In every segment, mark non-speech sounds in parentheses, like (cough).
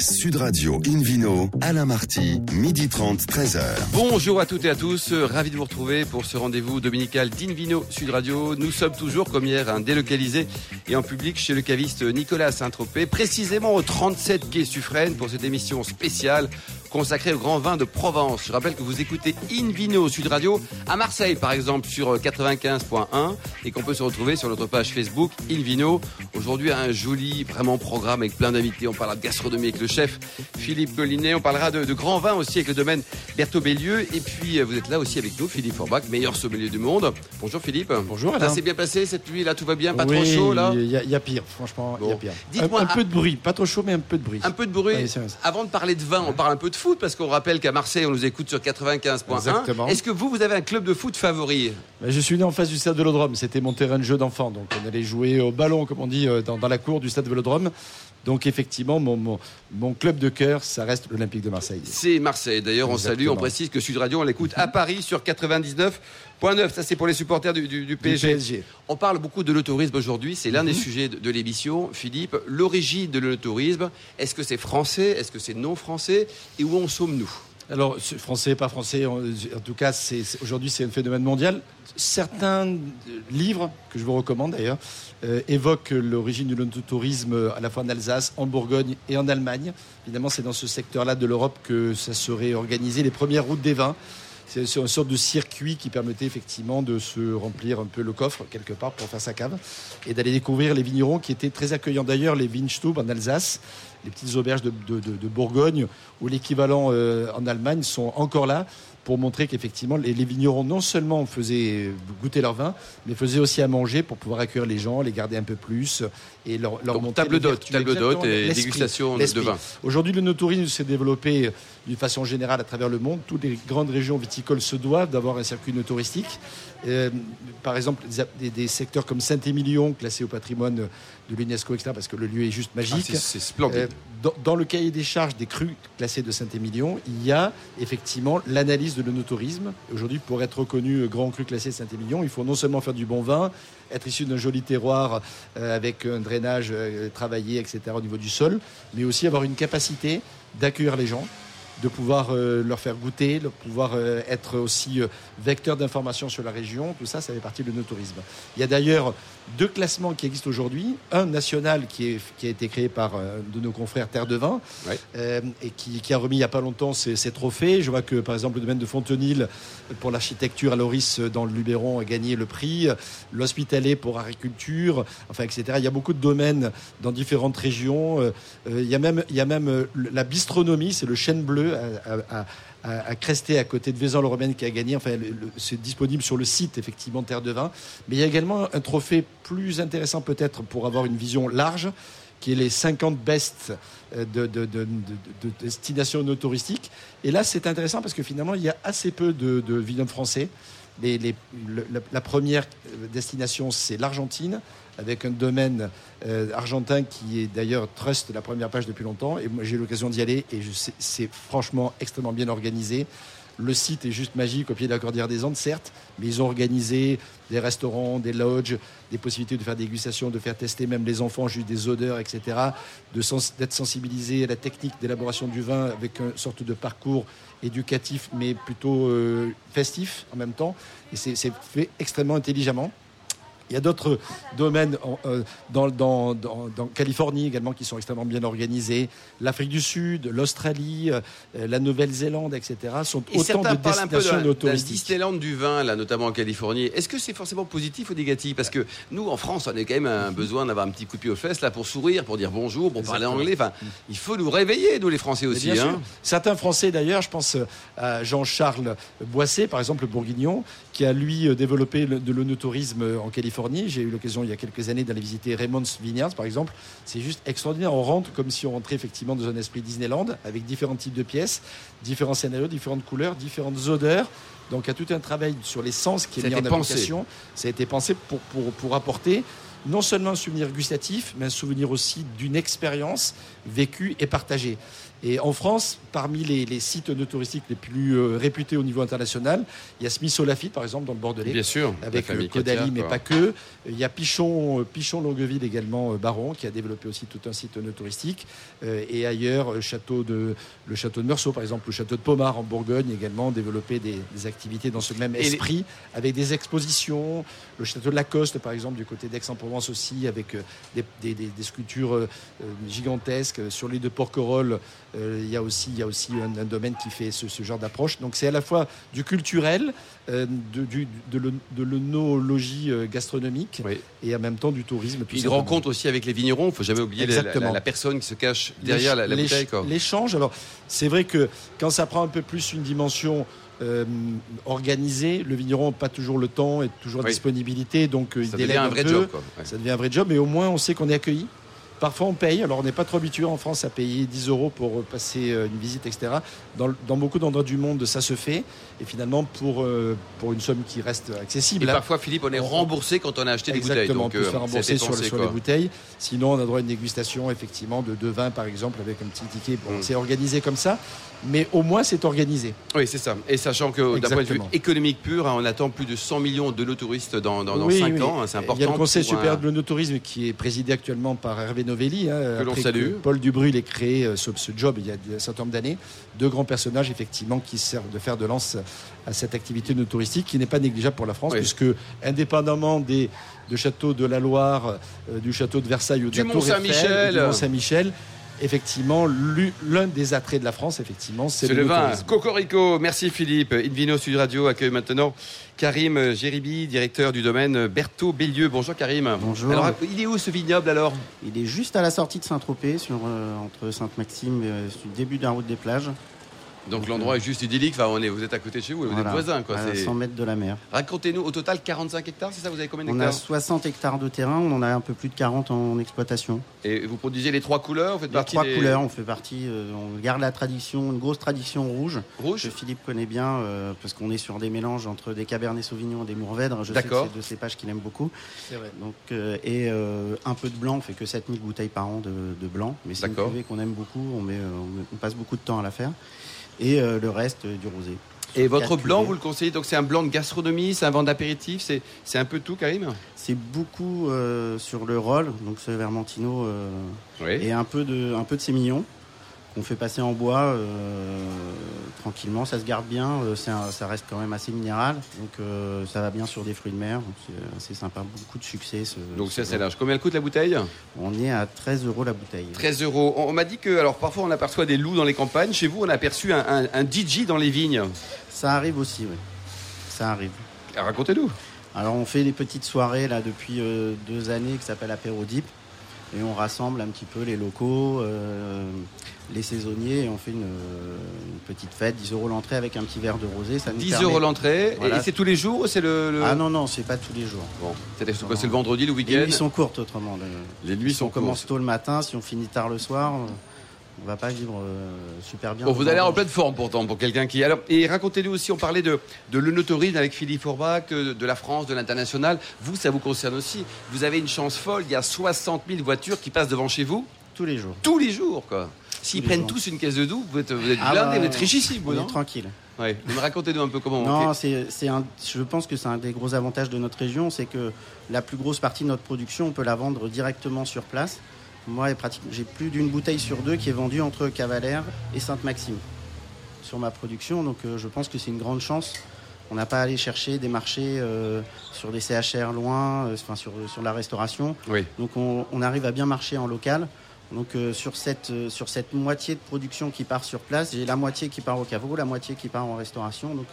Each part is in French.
Sud Radio Invino, Alain Marty, midi 30, 13h. Bonjour à toutes et à tous, ravi de vous retrouver pour ce rendez-vous dominical d'Invino Sud Radio. Nous sommes toujours, comme hier, un délocalisé et en public chez le caviste Nicolas Saint-Tropez, précisément au 37 quai Suffren pour cette émission spéciale consacrée au grand vin de Provence. Je rappelle que vous écoutez Invino Sud Radio à Marseille, par exemple, sur 95.1 et qu'on peut se retrouver sur notre page Facebook Invino. Aujourd'hui, un joli, vraiment programme avec plein d'invités. On parlera de gastronomie avec le chef Philippe Collinet. On parlera de, de grand vin aussi avec le domaine Berthaud Bélieu. Et puis, euh, vous êtes là aussi avec nous, Philippe Forbach, meilleur sommelier du monde. Bonjour Philippe. Bonjour Ça Alain. s'est bien passé cette nuit là, tout va bien, pas Oui, trop chaud là? Il y, a- il y a pire, franchement, il y a pire. Dites-moi, un, un peu de bruit, pas trop chaud, mais un peu de bruit. Un peu de bruit. Avant de parler de vin, on parle un peu de foot parce qu'on rappelle qu'à Marseille, on nous écoute sur 95.1. Exactement. Est-ce que vous, vous avez un club de foot favori? Ben, Je suis né en face du stade Vélodrome, c'était mon terrain de jeu d'enfant, donc on allait jouer au ballon, comme on dit, euh, dans, dans la cour du stade Vélodrome. Donc effectivement, mon, mon, mon club de cœur, ça reste l'Olympique de Marseille. C'est Marseille. D'ailleurs, on salue, on précise que Sud Radio, on l'écoute à Paris sur 99.9. Ça, c'est pour les supporters du, du- du Du PSG. On parle beaucoup de l'autorisme aujourd'hui. C'est l'un des Mhm. sujets de, de l'émission. Philippe, l'origine de l'autorisme, est-ce que c'est français Est-ce que c'est non français Et où en sommes-nous? Alors, français, pas français, en, tout cas, aujourd'hui, c'est un phénomène mondial. Certains euh, livres, que je vous recommande d'ailleurs, euh, évoquent l'origine de l'autotourisme euh, à la fois en Alsace, en Bourgogne et en Allemagne. Évidemment, c'est dans ce secteur-là de l'Europe que ça serait organisé, les premières routes des vins. C'est une sorte de circuit qui permettait effectivement de se remplir un peu le coffre quelque part pour faire sa cave et d'aller découvrir les vignerons qui étaient très accueillants. D'ailleurs, les Weinstub en Alsace, les petites auberges de Bourgogne ou l'équivalent euh, en Allemagne sont encore là pour montrer qu'effectivement les, les vignerons non seulement faisaient goûter leur vin, mais faisaient aussi à manger pour pouvoir accueillir les gens, les garder un peu plus et leur, leur Donc, table d'hôte, table d'hôte et dégustation de vin. Aujourd'hui, le no-tourisme s'est développé d'une façon générale à travers le monde. Toutes les grandes régions viticoles se doivent d'avoir un circuit no touristique. Euh, par exemple, des, secteurs comme Saint-Émilion, classé au patrimoine de l'UNESCO, etc., parce que le lieu est juste Ah, magique. c'est- C'est splendide. Euh, dans, dans le cahier des charges des crus classés de Saint-Émilion, il y a effectivement l'analyse de l'onotourisme. Aujourd'hui, pour être reconnu grand cru classé de Saint-Émilion, il faut non seulement faire du bon vin, être issu d'un joli terroir euh, avec un drainage travaillé, etc., au niveau du sol, mais aussi avoir une capacité d'accueillir les gens de pouvoir euh, leur faire goûter, de pouvoir euh, être aussi euh, vecteur d'information sur la région, tout ça, ça fait partie de nos tourisme. Il y a d'ailleurs deux classements qui existent aujourd'hui, un national qui, est, qui a été créé par euh, de nos confrères Terre de Vin Ouais. euh, et qui, qui a remis il n'y a pas longtemps ses, ses trophées. Je vois que par exemple le domaine de Fontenil pour l'architecture à Loris euh, dans le Luberon a gagné le prix, l'hospitalet pour agriculture, enfin etc. Il y a beaucoup de domaines dans différentes régions. Euh, euh, il y a même, il y a même euh, la bistronomie, c'est le chêne bleu à, à- à- à- Cresté, à côté de Vaison-le-Romaine, qui a gagné. Enfin, c'est disponible sur le site, effectivement, Terre de Vin. Mais il y a également un trophée plus intéressant, peut-être, pour avoir une vision large, qui est les 50 best euh, de, de, de- de- de destinations touristiques. Et là, c'est intéressant parce que finalement, il y a assez peu de, de vignobles français. La première euh, destination, c'est l'Argentine, avec un domaine euh, argentin qui est d'ailleurs trust la première page depuis longtemps. Et moi, j'ai eu l'occasion d'y aller et c'est franchement extrêmement bien organisé. Le site est juste magique au pied de la Cordillère des Andes, certes, mais ils ont organisé des restaurants, des lodges, des possibilités de faire des dégustations, de faire tester même les enfants juste des odeurs, etc. de sens- D'être sensibilisés à la technique d'élaboration du vin avec une sorte de parcours éducatif, mais plutôt euh, festif en même temps. Et c'est fait extrêmement intelligemment. Il y a d'autres domaines en- euh, dans, dans, dans, dans Californie également qui sont extrêmement bien organisés. L'Afrique du Sud, l'Australie, euh, la Nouvelle-Zélande, etc. sont Et autant de destinations la, de la. Disneyland du vin, là, notamment en Californie. Est-ce que c'est forcément positif ou négatif? Parce que nous, en France, on a quand même un besoin d'avoir un petit coup de pied aux fesses là, pour sourire, pour dire bonjour, pour parler anglais. Enfin, il faut nous réveiller, nous les Français aussi. bien hein. sûr. Certains Français d'ailleurs, je pense euh, à Jean-Charles Boisset, par exemple, le bourguignon, qui a lui euh, développé le- de l'onotourisme euh, en Californie. J'ai eu l'occasion il y a quelques années d'aller visiter Raymond's Vineyards, par exemple. C'est juste extraordinaire. On rentre comme si on rentrait effectivement dans un esprit Disneyland, avec différents types de pièces, différents scénarios, différentes couleurs, différentes odeurs. Donc il y a tout un travail sur les sens qui est Ça mis en pensé. application. Ça a été pensé pour, pour, pour apporter non seulement un souvenir gustatif, mais un souvenir aussi d'une expérience vécue et partagée. Et en France, parmi les, les sites no touristiques les plus euh, réputés au niveau international, il y a Smith Olafite, par exemple, dans le Bordelais. Bien sûr. Avec euh, Caudalie, mais pas que. Il y a Pichon, euh, Pichon Longueville également, euh, Baron, qui a développé aussi tout un site no touristique. Euh, et ailleurs, euh, château de, le château de Meursault, par exemple, le château de Pomard en Bourgogne, également développé des, des activités dans ce même les- esprit, avec des expositions. Le château de Lacoste, par exemple, du côté d'Aix-en-Provence aussi, avec des, des- des- sculptures euh, euh, gigantesques. Sur l'île de Porquerolles, il y a aussi, il y a aussi un, un domaine qui fait ce, ce genre d'approche. Donc c'est à la fois du culturel, euh, de, du- de euh, gastronomique Oui. et en même temps du tourisme. Puis une rencontre aussi avec les vignerons. Il faut jamais oublier la, la- personne qui se cache derrière la, la bouteille. L'échange, alors c'est vrai que quand ça prend un peu plus une dimension euh, organisée, le vigneron n'a pas toujours le temps et toujours la Oui. disponibilité, donc euh, il Ça devient un un vrai peu. job. Quoi. Ouais. Ça devient un vrai job, mais au moins on sait qu'on est accueilli. Parfois on paye, alors on n'est pas trop habitué en France à payer 10 euros pour passer euh, une visite, etc. Dans, dans beaucoup d'endroits du monde, ça se fait, et finalement pour, euh, pour une somme qui reste Et accessible. parfois, Philippe, on est remboursé quand on a acheté des bouteilles. Exactement, on peut se euh, faire rembourser sur, les bouteilles. Sinon, on a droit à une dégustation, effectivement, de deux vins, par exemple, avec un petit ticket. Bon, Mm. C'est organisé comme ça, mais au moins, c'est organisé. Oui, c'est ça. Et sachant que d'un point de vue économique pur, hein, on attend plus de 100 millions de touristes dans, dans, dans Oui, 5 oui. ans. hein, c'est important. Il y a le Conseil un- supérieur de l'onotourisme qui est présidé actuellement par Hervé Novelli. hein, Que l'on salue. Paul Dubrul ait créé euh, ce, ce job il y a un certain nombre d'années. Deux grands personnages, effectivement, qui servent de fer de lance à cette activité no touristique qui n'est pas négligeable pour la France, Oui. puisque indépendamment des de châteaux de la Loire, euh, du château de Versailles ou de Mont-Saint-Michel. Du Mont-Saint-Michel, effectivement, l'u- l'un des attraits de la France, effectivement, c'est C'est le vin. Cocorico, merci Philippe. Invino Sud Radio accueille maintenant Karim Géribi, directeur du domaine Berthaud Bélieu. Bonjour Karim. Bonjour. Alors, il est où ce vignoble alors? Il est juste à la sortie de Saint-Tropez, sur, euh, entre Sainte-Maxime et euh, sur le début de la route des plages. Donc l'endroit est juste idyllique. Enfin, on est, vous êtes à côté de chez vous, vous Voilà, êtes voisins. Quoi. à C'est- 100 mètres de la mer. Racontez-nous, au total 45 hectares, c'est ça Vous avez combien On a d'hectares 60 hectares de terrain, on en a un peu plus de 40 en exploitation. Et vous produisez les trois couleurs Vous faites Les partie trois des couleurs, on fait partie, euh, on garde la tradition, une grosse tradition rouge, rouges que Philippe connaît bien, euh, parce qu'on est sur des mélanges entre des Cabernet Sauvignon et des Mourvèdres. Je sais que D'accord. c'est deux cépages qu'il aime beaucoup. C'est vrai. Donc, euh, et euh, un peu de blanc, on fait que 7000 bouteilles par an de, de blanc. Mais c'est une D'accord. cuvée qu'on aime beaucoup, on, met, euh, on met- on passe beaucoup de temps à la faire. Et euh, le reste, euh, du rosé. Et votre blanc, vous le conseillez Donc c'est un blanc de gastronomie, c'est un vin d'apéritif, c'est un peu tout, Karim C'est beaucoup euh, sur le rôle, donc ce Vermentino, euh, Oui. et un peu de, un peu de sémillon qu'on fait passer en bois euh, tranquillement. Ça se garde bien, euh, un- ça reste quand même assez minéral, donc euh, ça va bien sur des fruits de mer. C'est assez sympa, beaucoup de succès. Ce, Donc ce ça c'est large. Combien elle coûte la bouteille? On est à 13 euros la bouteille. 13 euros. On, on m'a dit que, alors parfois on aperçoit des loups dans les campagnes. Chez vous, on a aperçu un, un, un DJ dans les vignes. Ça arrive aussi, oui. Ça arrive. Ah, Racontez-nous. Alors on fait des petites soirées là depuis deux années qui s'appellent Apéro Deep et on rassemble un petit peu les locaux, euh, les saisonniers et on fait une, une petite fête, 10 euros l'entrée avec un petit verre de rosé. Ça nous 10 permet- euros l'entrée. Voilà. Et c'est tous les jours ou c'est le, le- Ah non non, c'est pas tous les jours. Bon, c'est le vendredi, le Les week-end nuits sont courtes autrement. Le- Les nuits si sont on commence tôt le matin, si on finit tard le soir, euh, va pas vivre euh, super bien. Bon, vous allez en pleine forme pourtant pour quelqu'un qui. Alors, et racontez-nous aussi, on parlait de, de avec Philippe Forbach, de, de la France, de l'international. Vous, ça vous concerne aussi. Vous avez une chance folle. Il y a 60 000 voitures qui passent devant chez vous tous les jours. tous les jours, quoi. S'ils prennent jours. tous une caisse de doux, vous êtes, vous êtes Ah blindés, bah, vous êtes richissimes, vous, On non tranquille. Ouais. Racontez-nous un peu comment on Non, fait. c'est, c'est un, je pense que c'est un des gros avantages de notre région, c'est que la plus grosse partie de notre production, on peut la vendre directement sur place. Moi, j'ai plus d'une bouteille sur deux qui est vendue entre Cavalère et Sainte-Maxime sur ma production. Donc, euh, je pense que c'est une grande chance. On n'a pas à aller chercher des marchés euh, sur des CHR loin, euh, enfin sur, sur la restauration. Oui. Donc, on, on arrive à bien marcher en local. Donc, sur, cette, sur cette moitié de production qui part sur place, j'ai la moitié qui part au caveau, la moitié qui part en restauration. Donc,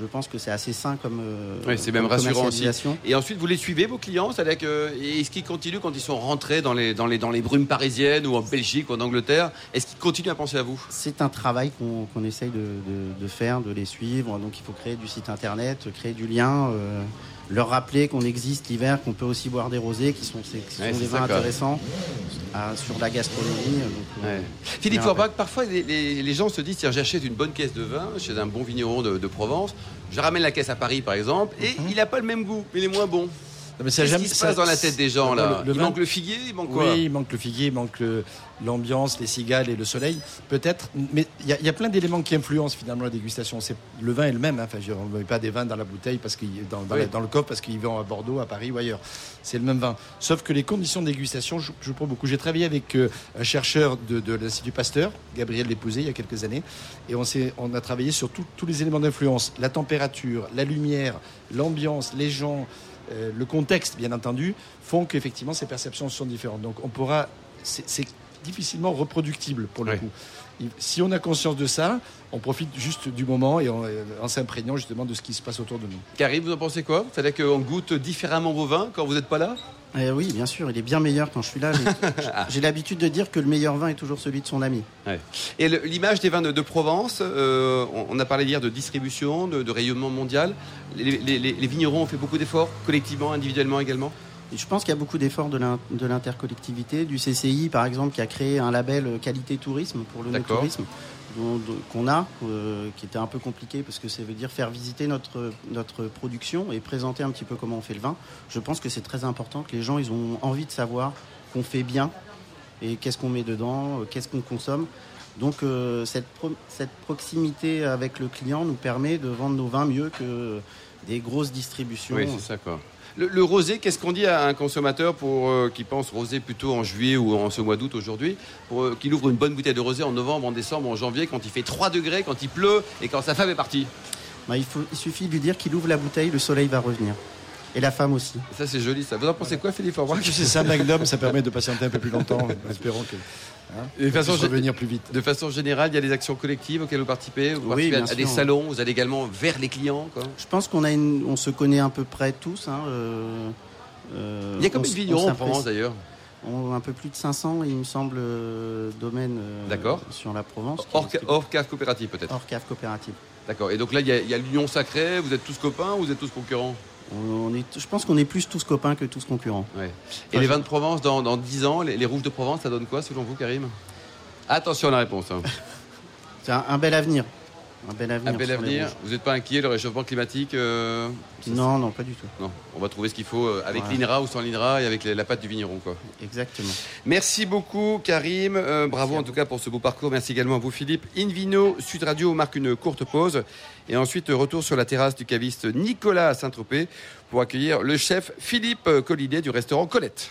je pense que c'est assez sain comme, euh, Oui, c'est même comme rassurant aussi. commercialisation. Et ensuite, vous les suivez, vos clients C'est-à-dire que, est-ce qu'ils continuent quand ils sont rentrés dans les, dans les, dans les brumes parisiennes ou en Belgique ou en Angleterre Est-ce qu'ils continuent à penser à vous? C'est un travail qu'on essaye de, de- de faire, de les suivre. Donc il faut créer du site internet, créer du lien, euh, leur rappeler qu'on existe l'hiver, qu'on peut aussi boire des rosés, qui sont, qui des vins intéressants à- sur la gastronomie. Donc, euh, Ouais. Philippe Forbach, parfois les, les- les gens se disent tiens, j'achète une bonne caisse de vin chez un bon vigneron de, de Provence, je ramène la caisse à Paris par exemple, et il n'a pas le même goût, il est moins bon. Mais ça jamais- se ça- passe dans la tête des gens là Il manque le figuier, il manque quoi Oui, il manque le figuier, il manque l'ambiance, les cigales et le soleil, peut-être. Mais il y, a- plein d'éléments qui influencent finalement la dégustation. Le vin est le même. hein. Enfin, je- on ne met pas des vins dans la bouteille parce qu'il dans, dans, le coffre parce qu'ils vont à Bordeaux, à Paris ou ailleurs. C'est le même vin. Sauf que les conditions de dégustation, je, je prends beaucoup. J'ai travaillé avec euh, un chercheur de, de l'Institut Pasteur, Gabriel Lépousé, il y a quelques années, et on, s'est- on a travaillé sur tout- tous les éléments d'influence la température, la lumière, l'ambiance, les gens. Euh, le contexte, bien entendu, font qu'effectivement ces perceptions sont différentes. Donc on pourra, difficilement reproductible pour le coup. Si on a conscience de ça, on profite juste du moment et en, euh, en s'imprégnant justement de ce qui se passe autour de nous. Karim, vous en pensez quoi? C'est-à-dire qu'on goûte différemment vos vins quand vous n'êtes pas là? Eh oui, bien sûr, il est bien meilleur quand je suis là. (laughs) J'ai- l'habitude de dire que le meilleur vin est toujours celui de son ami. Et l'image des vins de, de Provence, euh, on, on a parlé hier de distribution, de, de rayonnement mondial. Les, les- les- les vignerons ont fait beaucoup d'efforts, collectivement, individuellement également Et je pense qu'il y a beaucoup d'efforts de l'in- de l'intercollectivité, du CCI par exemple, qui a créé un label euh, qualité tourisme pour le tourisme qu'on a, euh, qui était un peu compliqué parce que ça veut dire faire visiter notre, notre production et présenter un petit peu comment on fait le vin. Je pense que c'est très important que les gens ils ont envie de savoir qu'on fait bien et qu'est-ce qu'on met dedans, euh, qu'est-ce qu'on consomme. Donc euh, cette, pro- cette proximité avec le client nous permet de vendre nos vins mieux que des grosses distributions. Oui, c'est ça quoi. Le, le rosé, qu'est-ce qu'on dit à un consommateur pour euh, qui pense rosé plutôt en juillet ou en ce mois d'août aujourd'hui, pour euh, qu'il ouvre une bonne bouteille de rosé en novembre, en décembre, en janvier, quand il fait 3 degrés, quand il pleut et quand sa femme est partie? Bah, il, faut, il suffit de lui dire qu'il ouvre la bouteille, le soleil va revenir. Et la femme aussi. Ça c'est joli ça. Vous en pensez quoi Philippe Aubrac c'est un magnum, ça permet de patienter un peu plus longtemps. (laughs) Espérons que hein, de façon, puisse revenir plus vite. de façon générale, il y a des actions collectives auxquelles vous participez. Vous Oui, participez à- des salons, vous allez également vers les clients. Quoi? Je pense qu'on a une, on se connaît à peu près tous. hein, euh, euh, Il y a combien de vignerons on en Provence s'apprécie. d'ailleurs On a un peu plus de 500, il me semble, euh, domaines D'accord. sur la Provence. Hors, hors cave coopérative peut-être. hors cave coopérative. D'accord. Et donc là, il y a, il y a l'union sacrée. Vous êtes tous copains ou vous êtes tous concurrents? On est, je pense qu'on est plus tous copains que tous concurrents. Ouais. Et Enfin, les vins de Provence, dans, dans 10 ans, les, les rouges de Provence, ça donne quoi selon vous, Karim? Attention à la réponse. hein. (laughs) C'est un, un bel avenir. Un bel avenir. Un bel. Vous n'êtes pas inquiet, le réchauffement climatique euh, Non, non, pas du tout. Non, on va trouver ce qu'il faut euh, avec Ouais. l'INRA ou sans l'INRA et avec la patte du vigneron. Quoi. Exactement. Merci beaucoup, Karim. Euh, bravo en tout cas pour ce beau parcours. Merci également à vous, Philippe. Invino Sud Radio marque une courte pause. Et ensuite, retour sur la terrasse du caviste Nicolas à Saint-Tropez pour accueillir le chef Philippe Collinet du restaurant Colette.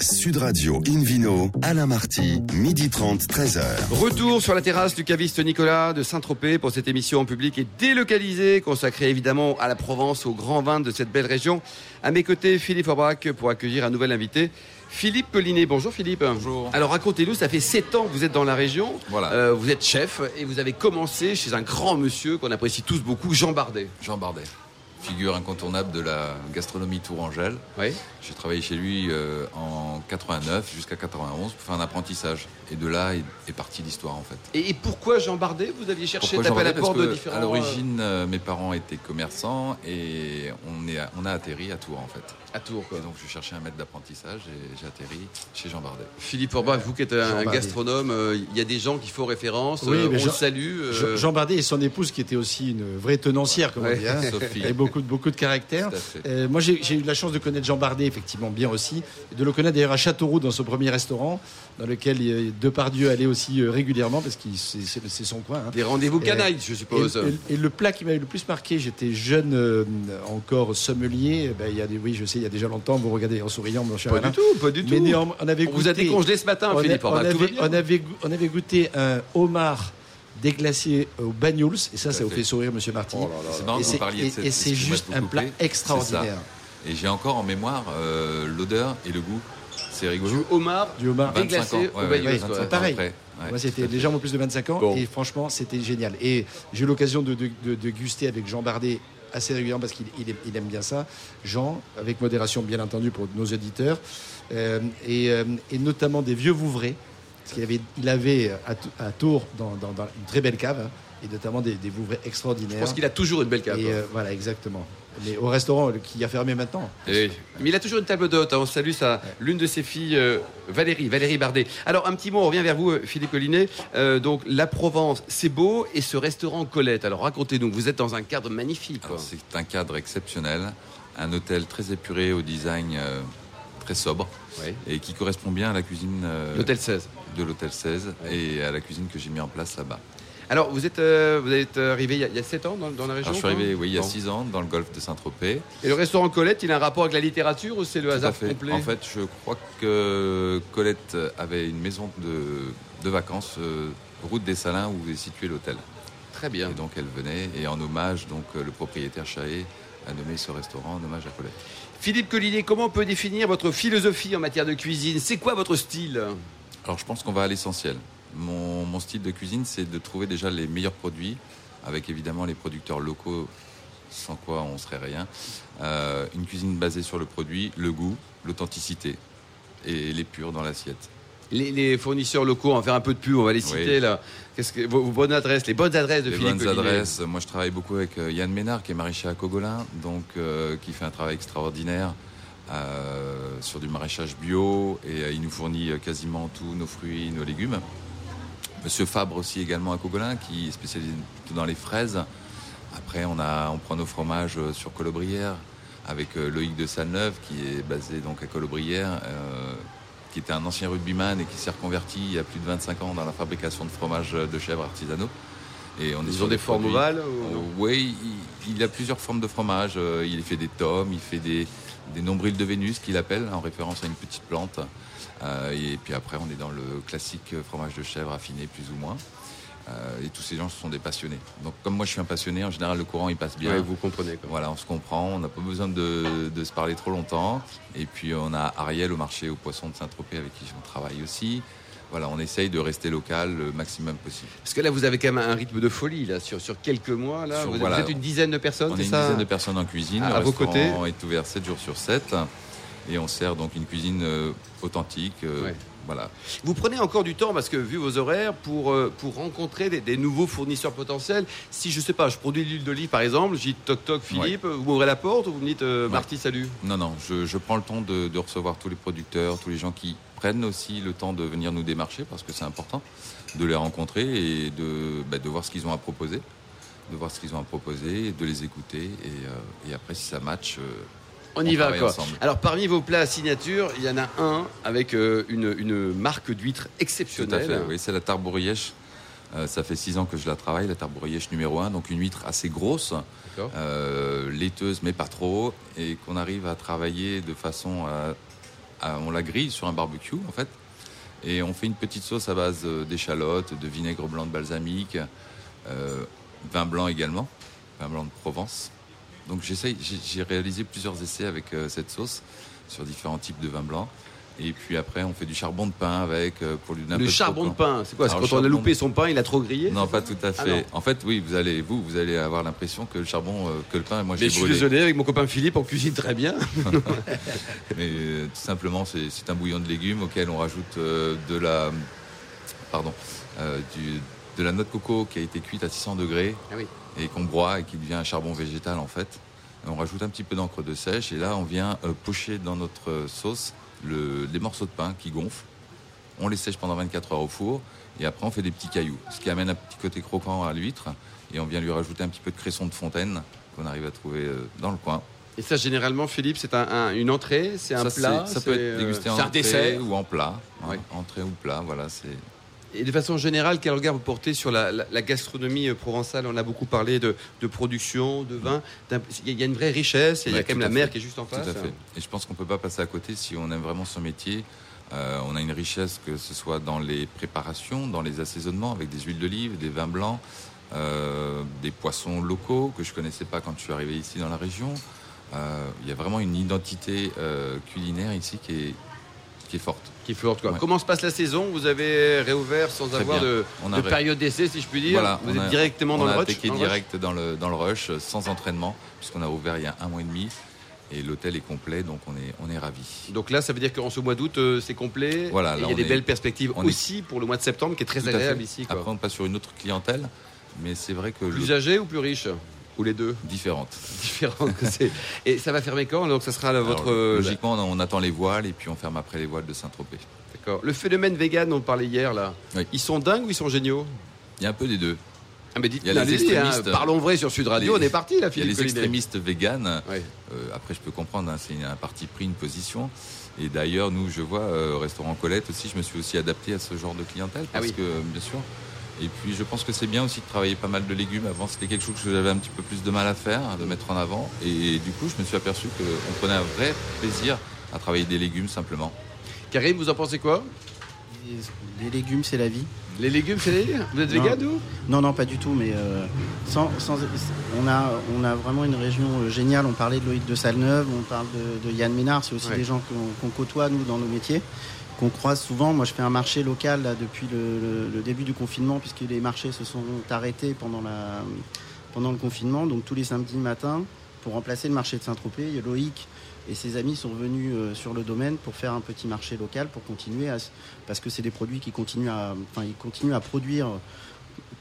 Sud Radio Invino, Alain Marty, midi 30, 13h. Retour sur la terrasse du caviste Nicolas de Saint-Tropez pour cette émission en public et délocalisée, consacrée évidemment à la Provence, aux grands vins de cette belle région. À mes côtés, Philippe Aubrac pour accueillir un nouvel invité. Philippe Collinet. Bonjour Philippe. Bonjour. Alors racontez-nous, ça fait 7 ans que vous êtes dans la région. Voilà. Euh, vous êtes chef et vous avez commencé chez un grand monsieur qu'on apprécie tous beaucoup, Jean Bardet. Jean Bardet, figure incontournable de la gastronomie tourangelle. Oui. J'ai travaillé chez lui euh, en 89 jusqu'à 91 pour faire un apprentissage. Et de là est, est partie l'histoire en fait. Et, et pourquoi Jean Bardet? Vous aviez cherché Pourquoi taper à la porte de différents. À l'origine, euh, mes parents étaient commerçants et on, est, on a atterri à Tours en fait. à Tours. Quoi. Et donc je cherchais un maître d'apprentissage et j'ai atterri chez Jean Bardet. Philippe Aubrac, vous qui êtes un gastronome, euh, il y a des gens qui font référence. Oui, euh, on Jean- le salue. euh, Jean- Jean Bardet et son épouse, qui était aussi une vraie tenancière, comme Ouais. on dit, hein, (laughs) Sophie. et beaucoup, de- beaucoup de caractère. Euh, moi, j'ai eu la chance de connaître Jean Bardet, effectivement, bien aussi, et de le connaître d'ailleurs à Châteauroux, dans son premier restaurant, dans lequel euh, Depardieu allait aussi euh, régulièrement, parce que c'est son coin. hein. Des rendez-vous canailles, je suppose. Et, et- et le plat qui m'avait le plus marqué, j'étais jeune euh, encore sommelier, ben, il y a des, oui, je sais, il y a déjà longtemps, vous regardez en souriant, mon cher Pas Alain. du tout, pas du tout. Mais on avait on vous a décongelé ce matin, on, a- Philippe on avait, avait on avait goûté un homard déglacé au bagnouls, et ça, ça vous fait. sourire, monsieur Marty. C'est marrant et que vous c'est parliez de et- c'est juste un plat extraordinaire. Et j'ai encore en mémoire euh, l'odeur et le goût. C'est rigolo. Du homard Du homard. 25 déglacé au Ouais, ouais, bagnos, ouais, quoi. 25 ans Pareil. après. Ouais, Moi, c'était légèrement plus de 25 ans Bon. et franchement, c'était génial. Et j'ai eu l'occasion de, de, de- de guster avec Jean Bardet assez régulièrement parce qu'il il aime- il aime bien ça. Jean, avec modération bien entendu pour nos auditeurs, Euh, et, euh, et notamment des vieux Vouvray, parce qu'il avait, il avait à, Tou- à Tours dans, dans- dans une très belle cave, hein, et notamment des, des Vouvray Je extraordinaires. pense qu'il a toujours une belle cave. Et quoi. euh, voilà, exactement. Mais au restaurant euh, qui a fermé maintenant. Eh, Mais il a toujours une table d'hôte. hein. On salue sa, l'une de ses filles, euh, Valérie, Valérie Bardet. Alors, un petit mot, on revient vers vous, euh, Philippe Collinet. Euh, donc, la Provence, c'est beau, et ce restaurant Colette. Alors, racontez-nous, vous êtes dans un cadre magnifique. c'est un cadre exceptionnel. un hôtel très épuré au design euh, très sobre Ouais. et qui correspond bien à la cuisine euh, L'hôtel 16. De l'hôtel 16 Ouais. et à la cuisine que j'ai mis en place là-bas. Alors, vous êtes, euh, vous êtes arrivé il y, a, il y a 7 ans dans, dans la région Alors, je suis arrivé oui, il y a Bon. 6 ans dans le golfe de Saint-Tropez. Et le restaurant Colette, il a un rapport avec la littérature ou c'est le Tout hasard fait. complet? En fait, je crois que Colette avait une maison de, de vacances, euh, route des Salins, où est situé l'hôtel. Très bien. Et donc elle venait, et en hommage, donc euh, le propriétaire Chahet a nommé ce restaurant en hommage à Colette. Philippe Collinet, comment on peut définir votre philosophie en matière de cuisine? C'est quoi votre style? Alors je pense qu'on va à l'essentiel. Mon, mon style de cuisine, c'est de trouver déjà les meilleurs produits, avec évidemment les producteurs locaux, sans quoi on serait rien. Euh, une cuisine basée sur le produit, le goût, l'authenticité et l'épure dans l'assiette. les, les fournisseurs locaux, on va faire un peu de pub, on va les citer Oui. là. Qu'est-ce que vos, vos bonnes adresses, les bonnes adresses de Les Philippe bonnes Collinet. adresses. Moi, je travaille beaucoup avec euh, Yann Ménard, qui est maraîcher à Cogolin, donc euh, qui fait un travail extraordinaire sur du maraîchage bio et euh, il nous fournit euh, quasiment tous nos fruits, nos légumes. Monsieur Fabre aussi également à Cogolin, qui est spécialisé plutôt dans les fraises. Après, on a, on prend nos fromages euh, sur Colobrières avec euh, Loïc de Salneuve, qui est basé donc à Colobrières. euh, qui était un ancien rugbyman et qui s'est reconverti il y a plus de 25 ans dans la fabrication de fromages de chèvre artisanaux. Et on est Ils sur ont des formes ovales ou euh, Oui, il, il a plusieurs formes de fromage. Euh, Il fait des tomes, il fait des, des nombrils de Vénus qu'il appelle, en référence à une petite plante. Euh, et puis après, on est dans le classique fromage de chèvre affiné, plus ou moins. Euh, et tous ces gens ce sont des passionnés. Donc, comme moi je suis un passionné, en général, le courant il passe bien. Ouais, vous comprenez. Quoi. Voilà, on se comprend, on n'a pas besoin de, de se parler trop longtemps. Et puis on a Ariel au marché aux poissons de Saint-Tropez avec qui on travaille aussi. Voilà, on essaye de rester local le maximum possible. Parce que là, vous avez quand même un rythme de folie là sur, sur quelques mois. Là, Sur- vous, voilà. êtes une dizaine de personnes, On c'est est une ça dizaine de personnes en cuisine. À- le à vos restaurant est ouvert 7 jours sur 7. Et on sert donc une cuisine euh, authentique. euh, Ouais. Voilà. Vous prenez encore du temps parce que vu vos horaires pour euh, pour rencontrer des, des nouveaux fournisseurs potentiels. Si je sais pas, je produis de l'huile d'olive par exemple, je dis toc toc Philippe, vous m'ouvrez la porte ou vous me dites Ouais. Marty salut. Non, non, je, je prends le temps de, de recevoir tous les producteurs, tous les gens qui prennent aussi le temps de venir nous démarcher parce que c'est important de les rencontrer et de, bah, de voir ce qu'ils ont à proposer. De voir ce qu'ils ont à proposer, de les écouter et, euh, et après, si ça match, euh, On On y va quoi. ensemble. Alors parmi vos plats signature, il y en a un avec euh, une, une marque d'huître Tout à exceptionnelle. fait, oui, c'est la tarbourièche. Euh, ça fait six ans que je la travaille, la tarbourièche numéro un. Donc une huître assez grosse, euh, laiteuse mais pas trop, et qu'on arrive à travailler de façon à, à- on la grille sur un barbecue en fait, et on fait une petite sauce à base euh, d'échalotes, de vinaigre blanc de balsamique, euh, vin blanc également, vin blanc de Provence. Donc j'ai réalisé plusieurs essais avec euh, cette sauce sur différents types de vin blanc. Et puis après, on fait du charbon de pain avec euh, pour lui donner un peu Le charbon de pain, c'est quoi C'est quand on a loupé son pain, il a trop grillé Non, pas tout à Ah fait. en fait, oui, vous allez, vous, vous allez avoir l'impression que le charbon, euh, que le pain, moi, Mais j'ai je suis brûlé. désolé, avec mon copain Philippe, on cuisine très bien. (laughs) (laughs) Mais euh, tout simplement, c'est un bouillon de légumes auquel on rajoute euh, de la, pardon, euh, du- de la noix de coco qui a été cuite à 600 degrés Ah oui. et qu'on broie et qui devient un charbon végétal en fait. On rajoute un petit peu d'encre de sèche et là, on vient pocher dans notre sauce le, les morceaux de pain qui gonflent. On les sèche pendant 24 heures au four et après on fait des petits cailloux, ce qui amène un petit côté croquant à l'huître et on vient lui rajouter un petit peu de cresson de fontaine qu'on arrive à trouver euh, dans le coin. Et ça, généralement, Philippe, c'est un, un- une entrée, c'est un ça, plat, c'est- ça peut être euh, dégusté en c'est un entrée dessert. ou en plat. hein. Entrée ou plat, voilà. C'est Et de façon générale, quel regard vous portez sur la, la- la gastronomie euh, provençale? On a beaucoup parlé de, de production, de vin. Il y a une vraie richesse, il y a Ouais, quand même tout la mer qui est juste en tout face. à fait. Et je pense qu'on peut pas passer à côté si on aime vraiment son métier. Euh, on a une richesse que ce soit dans les préparations, dans les assaisonnements avec des huiles d'olive, des vins blancs, euh, des poissons locaux que je connaissais pas quand je suis arrivé ici dans la région. Euh, Il y a vraiment une identité culinaire ici qui est, qui est forte. Qui quoi. Ouais. Comment se passe la saison? Vous avez réouvert sans Très avoir bien. de, On a de ré- période d'essai, si je puis dire. Voilà, vous on êtes a- directement dans on le a rush attaqué dans le rush direct dans le, dans le rush, sans entraînement, puisqu'on a ouvert il y a un mois et demi. Et l'hôtel est complet, donc on est, on est ravis. Donc là, ça veut dire qu'en ce mois d'août, euh, c'est complet. Voilà, là, il y a on des est- belles perspectives on est- aussi pour le mois de septembre, qui est très agréable ici. Quoi. Après, on passe sur une autre clientèle, mais c'est vrai que plus le- âgé ou plus riche? Ou les deux différente. Différentes. (laughs) c'est. Et ça va fermer quand? Donc ça sera là, votre. Alors, euh, logiquement, on attend les voiles et puis on ferme après les voiles de Saint-Tropez. D'accord. Le phénomène vegan dont on parlait hier, là, Oui. ils sont dingues ou ils sont géniaux? Il y a un peu des deux. Ah, mais dites Il y a les allez-y, hein, parlons vrai sur Sud Radio, Les- on est parti là, Il y a Philippe les extrémistes véganes. Ouais. Euh, après, je peux comprendre, hein, c'est un parti pris, une position. Et d'ailleurs, nous, je vois, euh, au restaurant Colette aussi, je me suis aussi adapté à ce genre de clientèle. Ah Parce oui. que, bien sûr. Et puis, je pense que c'est bien aussi de travailler pas mal de légumes. Avant, c'était quelque chose que j'avais un petit peu plus de mal à faire, hein, de mettre en avant. Et du coup, je me suis aperçu qu'on prenait un vrai plaisir à travailler des légumes simplement. Karim, vous en pensez quoi? Les, légumes, c'est la vie. Les légumes, c'est les... Vous êtes vegan, vous? Non, non, pas du tout, mais euh, sans, sans- on, a, on a vraiment une région euh, géniale. On parlait de Loïc de Salneuve, on parle de, de Yann Ménard, c'est aussi Ouais. des gens qu'on qu'on côtoie, nous, dans nos métiers, qu'on croise souvent. Moi, je fais un marché local là, depuis le, début du confinement, puisque les marchés se sont arrêtés pendant, la, pendant le confinement. Donc, tous les samedis matins, pour remplacer le marché de Saint-Tropez, Loïc et ses amis sont venus euh, sur le domaine pour faire un petit marché local, pour continuer à, parce que c'est des produits qui continuent à, enfin, ils continuent à produire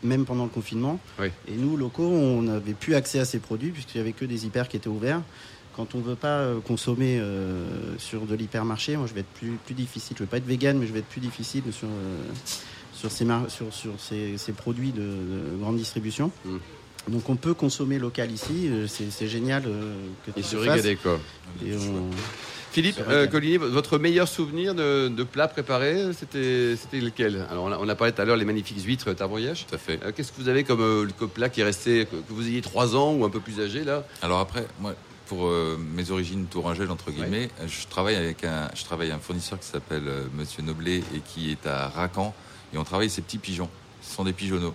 même pendant le confinement. Oui. Et nous, locaux, on n'avait plus accès à ces produits puisqu'il n'y avait que des hyper qui étaient ouverts. Quand on ne veut pas euh, consommer euh, sur de l'hypermarché, moi je vais être plus, plus difficile. Je ne vais pas être vegan, mais je vais être plus difficile sur, euh, sur, ces, mar- sur, sur ces, ces produits de, de grande distribution. Mm. Donc on peut consommer local ici, c'est c'est génial que Et tu se régaler, quoi. Et on- Philippe euh, votre meilleur souvenir de, de plat préparé, c'était c'était lequel? Alors, on a, on a parlé tout à l'heure les magnifiques huîtres tarbouillage. Tout à fait. Euh, Qu'est-ce que vous avez comme, euh, comme plat qui est resté, que, que vous ayez 3 ans ou un peu plus âgé, là? Alors après, moi, pour euh, mes origines tourangelles entre guillemets, je travaille avec un, je travaille un fournisseur qui s'appelle euh, Monsieur Noblet et qui est à Racan et on travaille ces petits pigeons. Ce sont des pigeonneaux.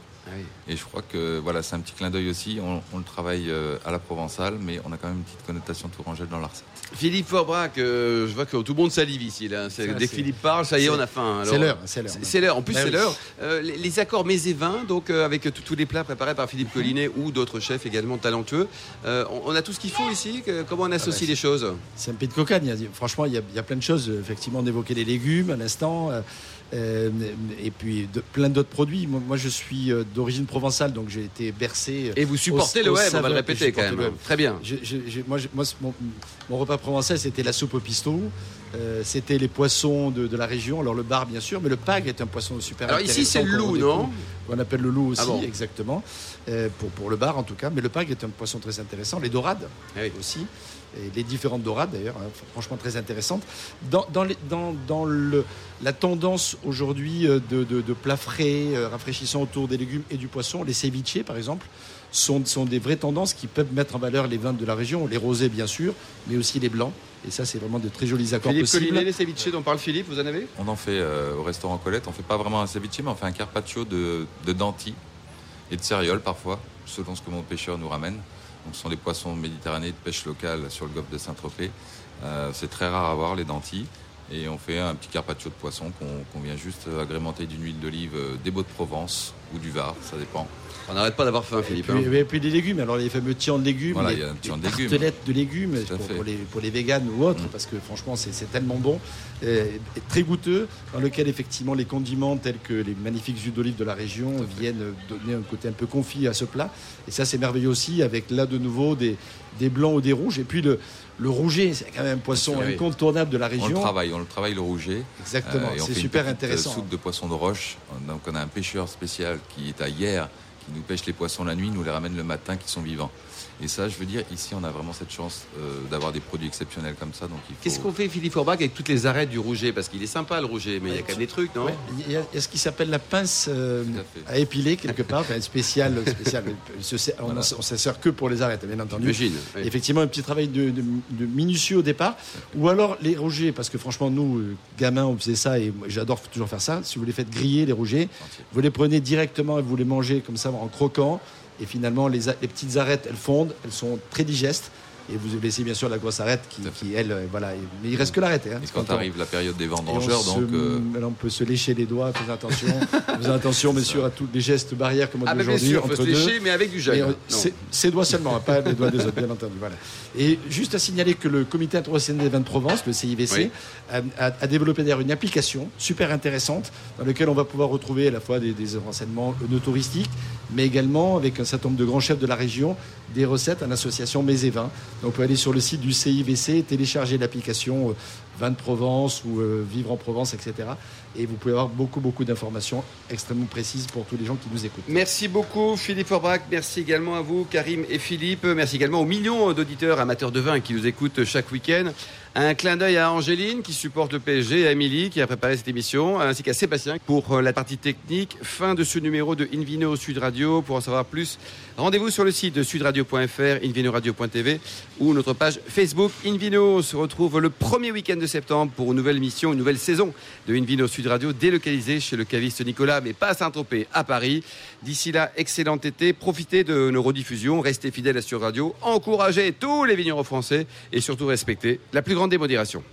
Et je crois que voilà, c'est un petit clin d'œil aussi. On, on le travaille euh, à la provençale, mais on a quand même une petite connotation tourangelle dans la recette. Philippe Forbrac, euh, je vois que tout le monde salive ici. Là. C'est- Ça, Dès que Philippe parle, ça y est, on a faim. C'est l'heure, c'est l'heure. C'est c'est l'heure. En plus, Bah c'est oui. l'heure. Euh, les, les accords mets et vins, donc euh, avec tous- les plats préparés par Philippe Collinet ou d'autres chefs également talentueux. Euh, on, on a tout ce qu'il faut ici. Que- comment on associe bah, les choses? C'est un pays de cocagne. Franchement, il y, a, il y a plein de choses. Effectivement, on évoquait les légumes à l'instant. Euh, euh, et puis de- plein d'autres produits. Moi, moi, je suis euh, d'origine provençale, donc j'ai été bercé. Et vous supportez au- le web, on va le répéter quand même. Très bien. Je- je- je- moi, mon, mon repas provençal, c'était la soupe au pisto. Euh, c'était les poissons de, de la région. Alors le bar, bien sûr, mais le pag est un poisson super Alors ici, c'est le loup, non Qu'on appelle le loup aussi, Ah bon exactement. Euh, pour, pour le bar, en tout cas. Mais le pag est un poisson très intéressant. Les dorades Ah oui. aussi. Et les différentes dorades, d'ailleurs, hein, franchement très intéressantes. Dans, dans, les- dans, dans le, la tendance aujourd'hui euh, de, de, de plats frais, euh, rafraîchissants autour des légumes et du poisson, les ceviches, par exemple, sont, sont des vraies tendances qui peuvent mettre en valeur les vins de la région, les rosés bien sûr, mais aussi les blancs. Et ça, c'est vraiment de très jolis accords Philippe possibles. Collinet, les ceviches dont parle Philippe, vous en avez On en fait euh, au restaurant Colette. On fait pas vraiment un ceviche, mais on fait un carpaccio de, de dentilles et de céréoles parfois, selon ce que mon pêcheur nous ramène. Donc, ce sont des poissons méditerranéens de pêche locale sur le golfe de Saint-Tropez. Euh, c'est très rare à voir les dentilles. Et on fait un petit carpaccio de poisson qu'on vient juste agrémenter d'une huile d'olive euh, des Baux-de-Provence ou du Var, ça dépend. On n'arrête pas d'avoir faim, Et Philippe. puis, hein. et puis les légumes, alors les fameux tiens de légumes, Voilà, les, y a un tian de légumes. de légumes pour, les, pour les véganes ou autres, Mm. parce que franchement c'est tellement bon, euh, et très goûteux, dans lequel effectivement les condiments tels que les magnifiques jus d'olive de la région viennent donner un côté un peu confit à ce plat. Et ça c'est merveilleux aussi, avec là de nouveau des, des blancs ou des rouges. Et puis le, le rouget, c'est quand même un poisson incontournable de la On le région. travaille, on le travaille le rouget. Exactement, Euh, et on c'est une super petite, intéressant. soupe de poisson de roche. Donc on a un pêcheur spécial qui est à hier, qui nous pêche les poissons la nuit, nous les ramène le matin, qui sont vivants. Et ça, je veux dire, ici, on a vraiment cette chance euh, d'avoir des produits exceptionnels comme ça. Donc il faut... Qu'est-ce qu'on fait, Philippe Forbach, avec toutes les arêtes du rouget? Parce qu'il est sympa, le rouget, mais il y a quand même des trucs, non? Ouais, Il y, a, il y a ce qui s'appelle la pince euh, à épiler quelque part, enfin, spéciale. On ne Voilà. s'en sert que pour les arêtes, bien entendu. Oui. Effectivement, un petit travail de, de- de minutieux au départ. Ou alors les rougets, parce que franchement, nous, euh, gamins, on faisait ça et j'adore toujours faire ça. Si vous les faites griller, les rougets, vous les prenez directement et vous les mangez comme ça en croquant. Et finalement, les, petites arêtes, elles fondent, elles sont très digestes. Et vous laissez bien sûr la grosse arête qui, elle, euh, voilà. Mais il reste que l'arête. Hein, Et quand arrive la période des on vendangeurs, se- donc euh, là, on peut se lécher les doigts, faites attention. (laughs) Faites attention, bien sûr, à tous les gestes barrières comme on Ah, dit mais bien aujourd'hui. sûr, faut se entre deux. lécher, mais avec du gel. euh, Ses doigts seulement, pas les doigts des autres, bien entendu. Voilà. Et juste à signaler que le Comité international des vins de Provence, le CIVC, Oui. a, a- a développé d'ailleurs une application super intéressante dans laquelle on va pouvoir retrouver à la fois des, des renseignements no touristiques, mais également avec un certain nombre de grands chefs de la région, des recettes en association Mets et Vins. On peut aller sur le site du CIVC, télécharger l'application euh, vin de Provence ou vivre en Provence, etc. Et vous pouvez avoir beaucoup, beaucoup d'informations extrêmement précises pour tous les gens qui nous écoutent. Merci beaucoup Philippe Forbrac. Merci également à vous Karim et Philippe. Merci également aux millions d'auditeurs amateurs de vin qui nous écoutent chaque week-end. Un clin d'œil à Angéline qui supporte le PSG, à Émilie qui a préparé cette émission, ainsi qu'à Sébastien pour euh, la partie technique. Fin de ce numéro de Invino Sud Radio. Pour en savoir plus, rendez-vous sur le site de sudradio.fr, invinoradio.tv ou notre page Facebook Invino. On se retrouve le premier week-end de septembre pour une nouvelle mission, une nouvelle saison de Invino Sud Radio délocalisée chez le caviste Nicolas, mais pas à Saint-Tropez, à Paris. D'ici là, excellent été. Profitez de nos rediffusions, restez fidèles à Sud Radio, encouragez tous les vignerons français et surtout respectez la plus grande démodération.